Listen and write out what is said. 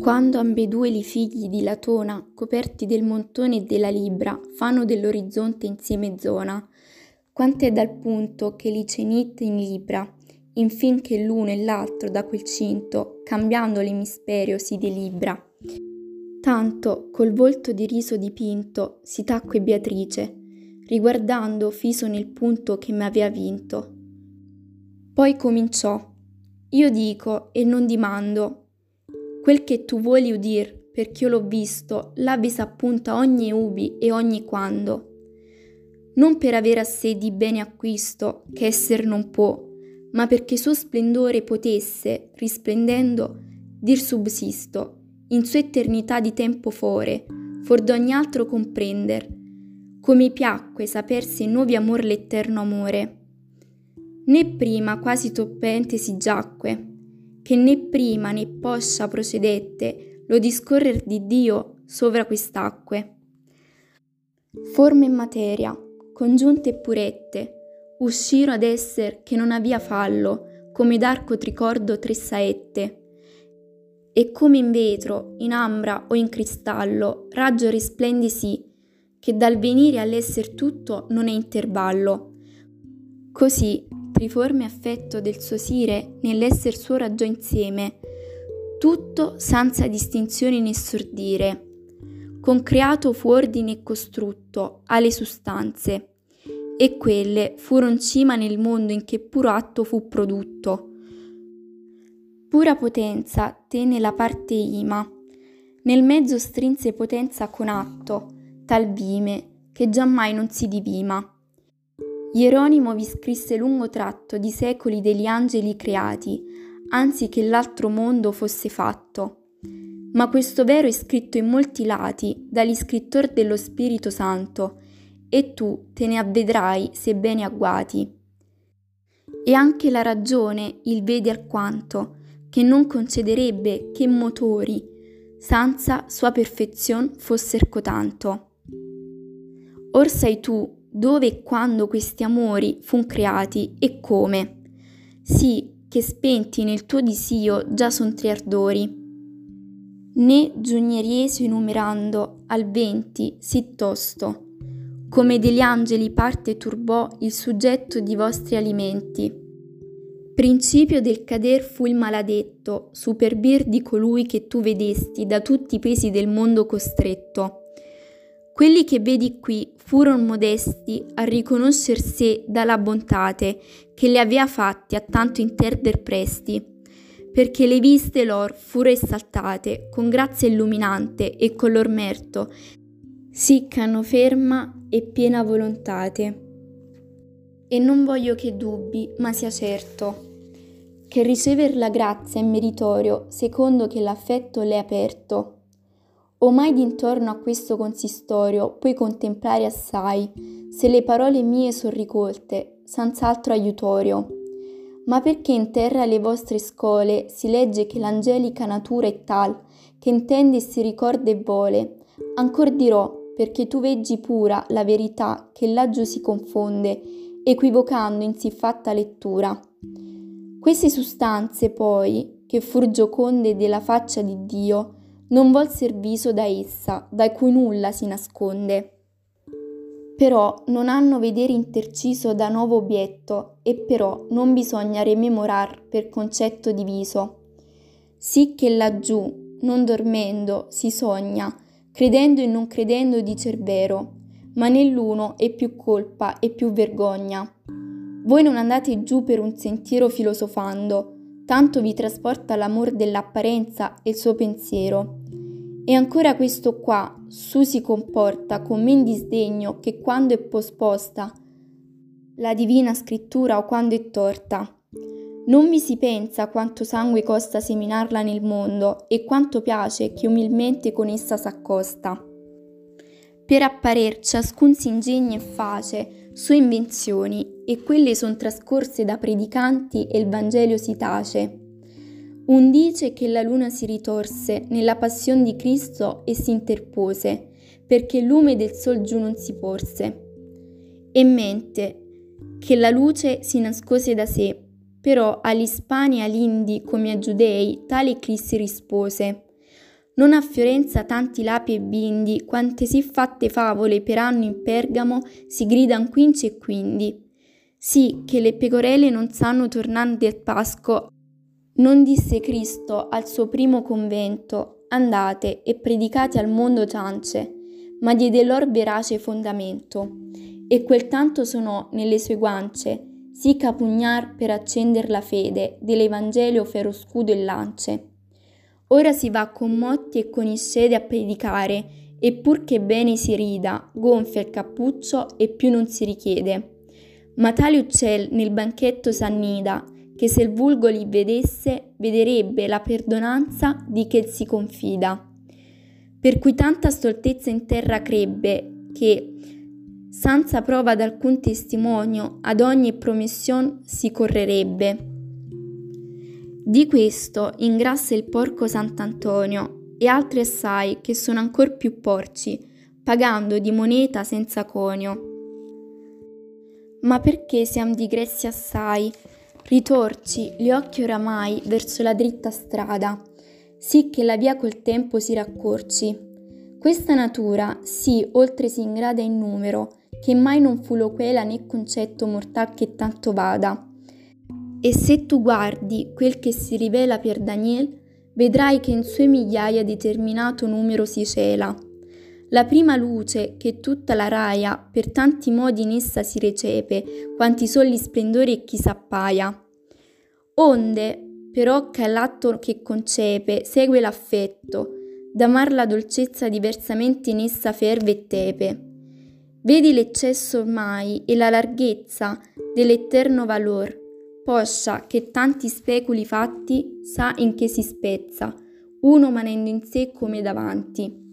Quando ambedue i figli di Latona, coperti del montone e della libra, fanno dell'orizzonte insieme zona, quant'è dal punto che li cenit in libra, infin che l'uno e l'altro da quel cinto, cambiando l'emisperio, si delibra. Tanto, col volto di riso dipinto, si tacque Beatrice, riguardando fiso nel punto che m'avea vinto. Poi cominciò. Io dico e non dimando, Quel che tu vuoli udir, perch'io l'ho visto, l'abbis appunta ogni ubi e ogni quando. Non per avere a sé di bene acquisto, che esser non può, ma perché suo splendore potesse, risplendendo, dir subsisto, in sua eternità di tempo fore, for d'ogni altro comprender, come piacque sapersi nuovi amor l'eterno amore. Né prima quasi toppente si giacque, che né prima né poscia procedette lo discorrer di Dio sovra quest'acque. Forme e materia, congiunte e purette, usciro ad esser che non avia fallo, come d'arco tricordo tre saette. E come in vetro, in ambra o in cristallo, raggio risplendi sì, che dal venire all'esser tutto non è intervallo. Così triforme affetto del suo sire nell'esser suo raggio insieme, tutto senza distinzione né sordire. Concreato fu ordine e costrutto alle sustanze, e quelle furon cima nel mondo in che puro atto fu produtto. Pura potenza tenne la parte ima, nel mezzo strinse potenza con atto, tal vime, che giammai non si divima. Ieronimo vi scrisse lungo tratto di secoli degli angeli creati, anzi che l'altro mondo fosse fatto. Ma questo vero è scritto in molti lati dagli scrittori dello Spirito Santo, e tu te ne avvedrai sebbene agguati. E anche la ragione il vede alquanto, che non concederebbe che motori, senza sua perfezione, fosser cotanto. Or sai tu dove e quando questi amori fun creati e come. Sì, che spenti nel tuo disio già son tre ardori. Né giugnerieso enumerando al venti sì tosto, come degli angeli parte turbò il suggetto di vostri alimenti. Principio del cader fu il maladetto, superbir di colui che tu vedesti da tutti i pesi del mondo costretto quelli che vedi qui furono modesti a riconoscer sé dalla bontate che le avea fatti a tanto interder presti, perché le viste lor furono esaltate con grazia illuminante e color merto, siccano ferma e piena volontate. E non voglio che dubbi, ma sia certo, che ricever la grazia è meritorio secondo che l'affetto le è aperto o mai d'intorno a questo consistorio puoi contemplare assai, se le parole mie son ricolte, senz'altro aiutorio. Ma perché in terra alle vostre scole si legge che l'angelica natura è tal, che intende e si ricorda e vole, ancor dirò, perché tu veggi pura la verità che laggiù si confonde, equivocando in siffatta lettura. Queste sustanze, poi, che fur gioconde della faccia di Dio, non volser viso da essa, da cui nulla si nasconde. Però non hanno vedere interciso da nuovo obietto, e però non bisogna rememorar per concetto diviso. Sì che laggiù, non dormendo, si sogna, credendo e non credendo di vero, ma nell'uno è più colpa e più vergogna. Voi non andate giù per un sentiero filosofando, tanto vi trasporta l'amor dell'apparenza e il suo pensiero. E ancora questo qua, su si comporta con men disdegno che quando è posposta la divina scrittura o quando è torta. Non vi si pensa quanto sangue costa seminarla nel mondo e quanto piace che umilmente con essa s'accosta. Per apparer ciascun si ingegna e face sue invenzioni e quelle son trascorse da predicanti e il Vangelo si tace. Un dice che la luna si ritorse nella passione di Cristo e si interpose, perché il lume del sol giù non si porse. E mente che la luce si nascose da sé, però agli Ispani e agli Indi come ai Giudei tale Cristo rispose. Non a Fiorenza tanti lapi e bindi, quante si fatte favole per anno in Pergamo, si gridan quinci e quindi. Sì, che le pecorelle non sanno tornando al Pasco. Non disse Cristo al suo primo convento, andate e predicate al mondo ciance, ma diede lor verace fondamento. E quel tanto sonò nelle sue guance, sì capugnar per accender la fede dell'Evangelio fero scudo e lance. Ora si va con motti e con iscede a predicare, e pur che bene si rida, gonfia il cappuccio e più non si richiede. Ma tale uccel nel banchetto s'annida, che se il vulgo li vedesse, vederebbe la perdonanza di che si confida. Per cui tanta stoltezza in terra crebbe, che, senza prova d'alcun testimonio, ad ogni promission si correrebbe. Di questo ingrassa il porco Sant'Antonio e altri assai che sono ancor più porci, pagando di moneta senza conio. Ma perché siamo digressi assai? Ritorci gli occhi oramai verso la dritta strada, sì che la via col tempo si raccorci. Questa natura, sì, oltre si ingrada in numero, che mai non fu loquela né concetto mortal che tanto vada e se tu guardi quel che si rivela per Daniel, vedrai che in sue migliaia determinato numero si cela. La prima luce che tutta la raia per tanti modi in essa si recepe, quanti son gli splendori e chi s'appaia. Onde, però che all'atto che concepe segue l'affetto, d'amar la dolcezza diversamente in essa ferve e tepe. Vedi l'eccesso ormai e la larghezza dell'eterno valor, poscia che tanti speculi fatti sa in che si spezza, uno manendo in sé come davanti.